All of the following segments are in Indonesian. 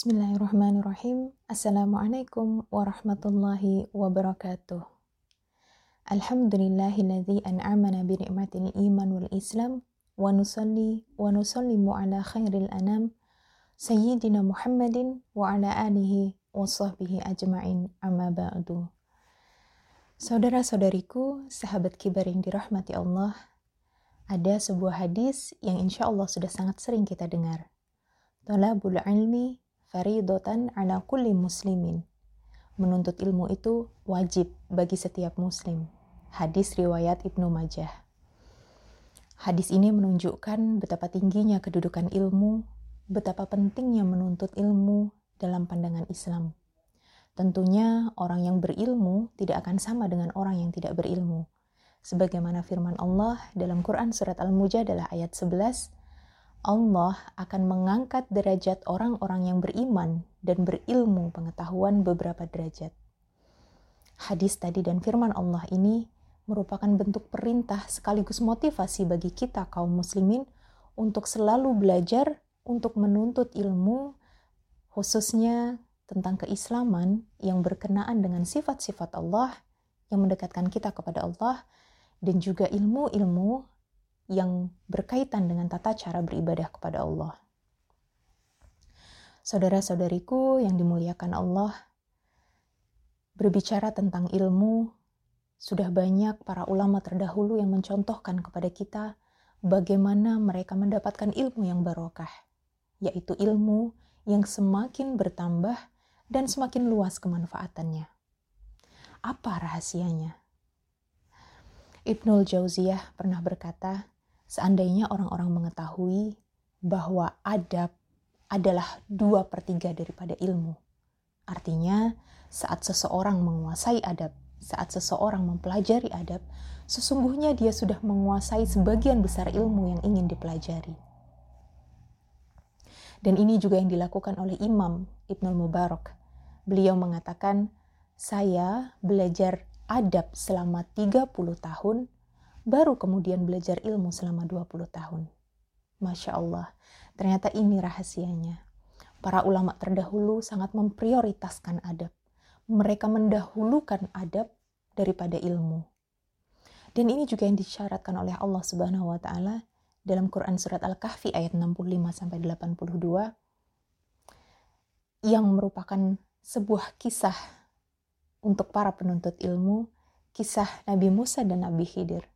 Bismillahirrahmanirrahim. Assalamualaikum warahmatullahi wabarakatuh. Alhamdulillahilladzi an'amana bi ni'matil iman wal islam wa nusalli wa nusallimu ala khairil anam sayyidina Muhammadin wa ala alihi wa sahbihi ajma'in amma ba'du. Saudara-saudariku, sahabat kibar yang dirahmati Allah, ada sebuah hadis yang insya Allah sudah sangat sering kita dengar. Talabul ilmi faridotan ala kulli muslimin. Menuntut ilmu itu wajib bagi setiap muslim. Hadis riwayat Ibnu Majah. Hadis ini menunjukkan betapa tingginya kedudukan ilmu, betapa pentingnya menuntut ilmu dalam pandangan Islam. Tentunya orang yang berilmu tidak akan sama dengan orang yang tidak berilmu. Sebagaimana firman Allah dalam Quran surat Al-Mujadalah ayat 11, Allah akan mengangkat derajat orang-orang yang beriman dan berilmu pengetahuan beberapa derajat. Hadis tadi dan firman Allah ini merupakan bentuk perintah sekaligus motivasi bagi kita kaum muslimin untuk selalu belajar untuk menuntut ilmu khususnya tentang keislaman yang berkenaan dengan sifat-sifat Allah yang mendekatkan kita kepada Allah dan juga ilmu-ilmu yang berkaitan dengan tata cara beribadah kepada Allah. Saudara-saudariku yang dimuliakan Allah, berbicara tentang ilmu, sudah banyak para ulama terdahulu yang mencontohkan kepada kita bagaimana mereka mendapatkan ilmu yang barokah, yaitu ilmu yang semakin bertambah dan semakin luas kemanfaatannya. Apa rahasianya? Ibnul Jauziyah pernah berkata, Seandainya orang-orang mengetahui bahwa adab adalah dua per tiga daripada ilmu. Artinya, saat seseorang menguasai adab, saat seseorang mempelajari adab, sesungguhnya dia sudah menguasai sebagian besar ilmu yang ingin dipelajari. Dan ini juga yang dilakukan oleh Imam Ibnul Mubarak. Beliau mengatakan, saya belajar adab selama 30 tahun baru kemudian belajar ilmu selama 20 tahun. Masya Allah, ternyata ini rahasianya. Para ulama terdahulu sangat memprioritaskan adab. Mereka mendahulukan adab daripada ilmu. Dan ini juga yang disyaratkan oleh Allah Subhanahu wa taala dalam Quran surat Al-Kahfi ayat 65 sampai 82 yang merupakan sebuah kisah untuk para penuntut ilmu, kisah Nabi Musa dan Nabi Khidir.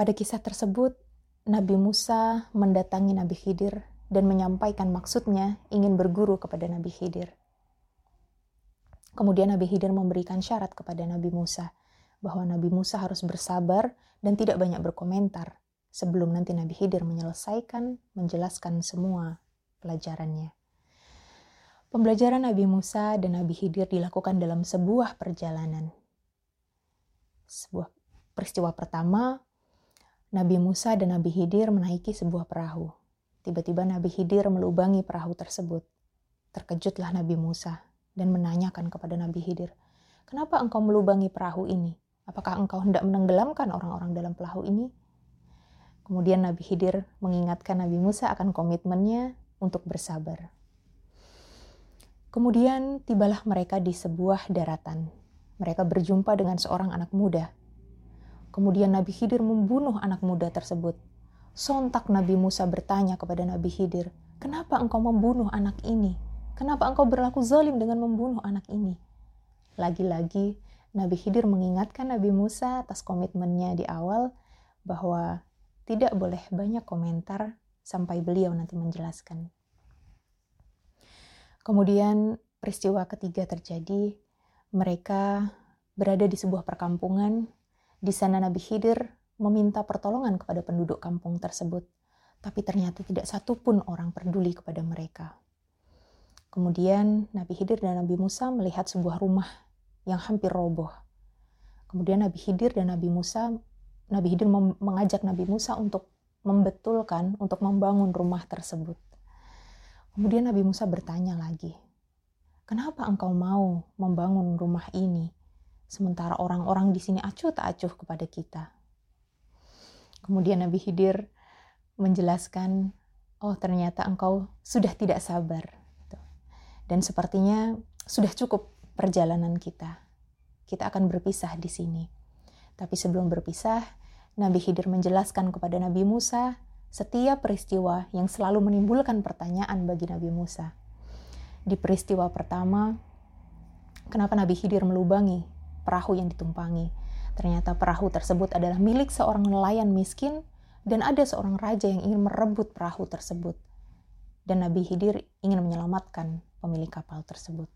Pada kisah tersebut, Nabi Musa mendatangi Nabi Khidir dan menyampaikan maksudnya ingin berguru kepada Nabi Khidir. Kemudian Nabi Khidir memberikan syarat kepada Nabi Musa bahwa Nabi Musa harus bersabar dan tidak banyak berkomentar sebelum nanti Nabi Khidir menyelesaikan menjelaskan semua pelajarannya. Pembelajaran Nabi Musa dan Nabi Khidir dilakukan dalam sebuah perjalanan. Sebuah peristiwa pertama Nabi Musa dan Nabi Hidir menaiki sebuah perahu. Tiba-tiba Nabi Hidir melubangi perahu tersebut. Terkejutlah Nabi Musa dan menanyakan kepada Nabi Hidir, "Kenapa engkau melubangi perahu ini? Apakah engkau hendak menenggelamkan orang-orang dalam perahu ini?" Kemudian Nabi Hidir mengingatkan Nabi Musa akan komitmennya untuk bersabar. Kemudian tibalah mereka di sebuah daratan. Mereka berjumpa dengan seorang anak muda Kemudian Nabi Khidir membunuh anak muda tersebut. Sontak Nabi Musa bertanya kepada Nabi Khidir, "Kenapa engkau membunuh anak ini? Kenapa engkau berlaku zalim dengan membunuh anak ini?" Lagi-lagi Nabi Khidir mengingatkan Nabi Musa atas komitmennya di awal bahwa tidak boleh banyak komentar sampai beliau nanti menjelaskan. Kemudian peristiwa ketiga terjadi, mereka berada di sebuah perkampungan di sana Nabi Khidir meminta pertolongan kepada penduduk kampung tersebut, tapi ternyata tidak satu pun orang peduli kepada mereka. Kemudian Nabi Khidir dan Nabi Musa melihat sebuah rumah yang hampir roboh. Kemudian Nabi Khidir dan Nabi Musa, Nabi Khidir mengajak Nabi Musa untuk membetulkan, untuk membangun rumah tersebut. Kemudian Nabi Musa bertanya lagi, "Kenapa engkau mau membangun rumah ini?" Sementara orang-orang di sini acuh tak acuh kepada kita. Kemudian Nabi Khidir menjelaskan oh ternyata engkau sudah tidak sabar. Gitu. Dan sepertinya sudah cukup perjalanan kita. Kita akan berpisah di sini. Tapi sebelum berpisah, Nabi Khidir menjelaskan kepada Nabi Musa setiap peristiwa yang selalu menimbulkan pertanyaan bagi Nabi Musa. Di peristiwa pertama, kenapa Nabi Khidir melubangi perahu yang ditumpangi? Ternyata perahu tersebut adalah milik seorang nelayan miskin dan ada seorang raja yang ingin merebut perahu tersebut. Dan Nabi Khidir ingin menyelamatkan pemilik kapal tersebut.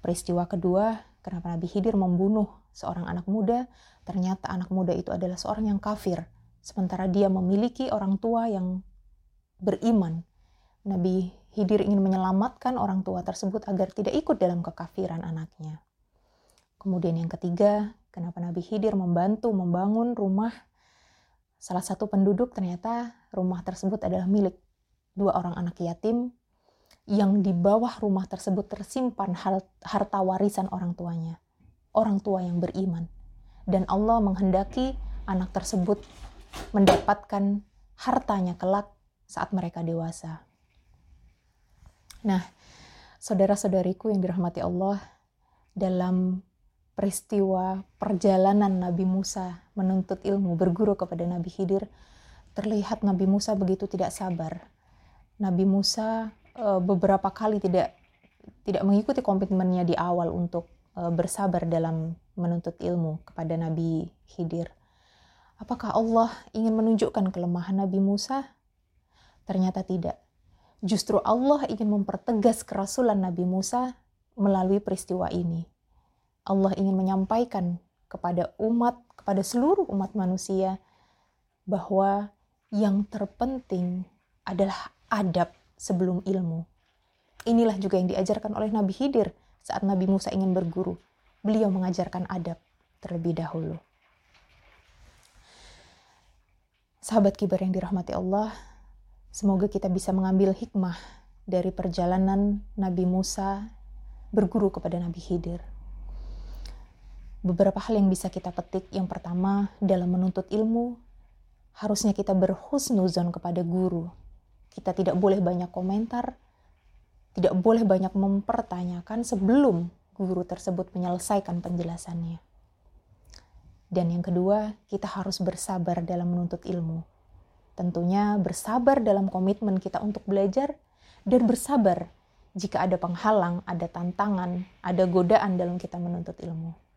Peristiwa kedua, kenapa Nabi Khidir membunuh seorang anak muda, ternyata anak muda itu adalah seorang yang kafir, sementara dia memiliki orang tua yang beriman. Nabi Khidir ingin menyelamatkan orang tua tersebut agar tidak ikut dalam kekafiran anaknya. Kemudian yang ketiga, kenapa Nabi Khidir membantu membangun rumah salah satu penduduk ternyata rumah tersebut adalah milik dua orang anak yatim yang di bawah rumah tersebut tersimpan harta warisan orang tuanya. Orang tua yang beriman. Dan Allah menghendaki anak tersebut mendapatkan hartanya kelak saat mereka dewasa. Nah, saudara-saudariku yang dirahmati Allah, dalam peristiwa perjalanan Nabi Musa menuntut ilmu berguru kepada Nabi Khidir, terlihat Nabi Musa begitu tidak sabar. Nabi Musa e, beberapa kali tidak tidak mengikuti komitmennya di awal untuk e, bersabar dalam menuntut ilmu kepada Nabi Khidir. Apakah Allah ingin menunjukkan kelemahan Nabi Musa? Ternyata tidak. Justru Allah ingin mempertegas kerasulan Nabi Musa melalui peristiwa ini. Allah ingin menyampaikan kepada umat, kepada seluruh umat manusia, bahwa yang terpenting adalah adab sebelum ilmu. Inilah juga yang diajarkan oleh Nabi Khidir saat Nabi Musa ingin berguru. Beliau mengajarkan adab terlebih dahulu. Sahabat kibar yang dirahmati Allah, semoga kita bisa mengambil hikmah dari perjalanan Nabi Musa berguru kepada Nabi Khidir beberapa hal yang bisa kita petik. Yang pertama, dalam menuntut ilmu, harusnya kita berhusnuzon kepada guru. Kita tidak boleh banyak komentar, tidak boleh banyak mempertanyakan sebelum guru tersebut menyelesaikan penjelasannya. Dan yang kedua, kita harus bersabar dalam menuntut ilmu. Tentunya bersabar dalam komitmen kita untuk belajar dan bersabar jika ada penghalang, ada tantangan, ada godaan dalam kita menuntut ilmu.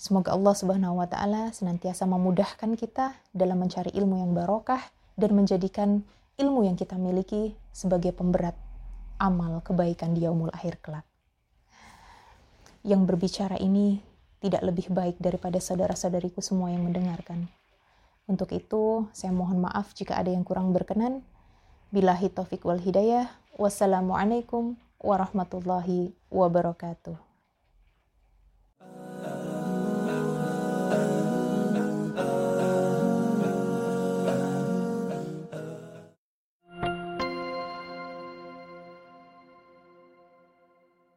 Semoga Allah Subhanahu wa taala senantiasa memudahkan kita dalam mencari ilmu yang barokah dan menjadikan ilmu yang kita miliki sebagai pemberat amal kebaikan di yaumul akhir kelak. Yang berbicara ini tidak lebih baik daripada saudara-saudariku semua yang mendengarkan. Untuk itu, saya mohon maaf jika ada yang kurang berkenan. Bilahi taufik wal hidayah. Wassalamualaikum warahmatullahi wabarakatuh.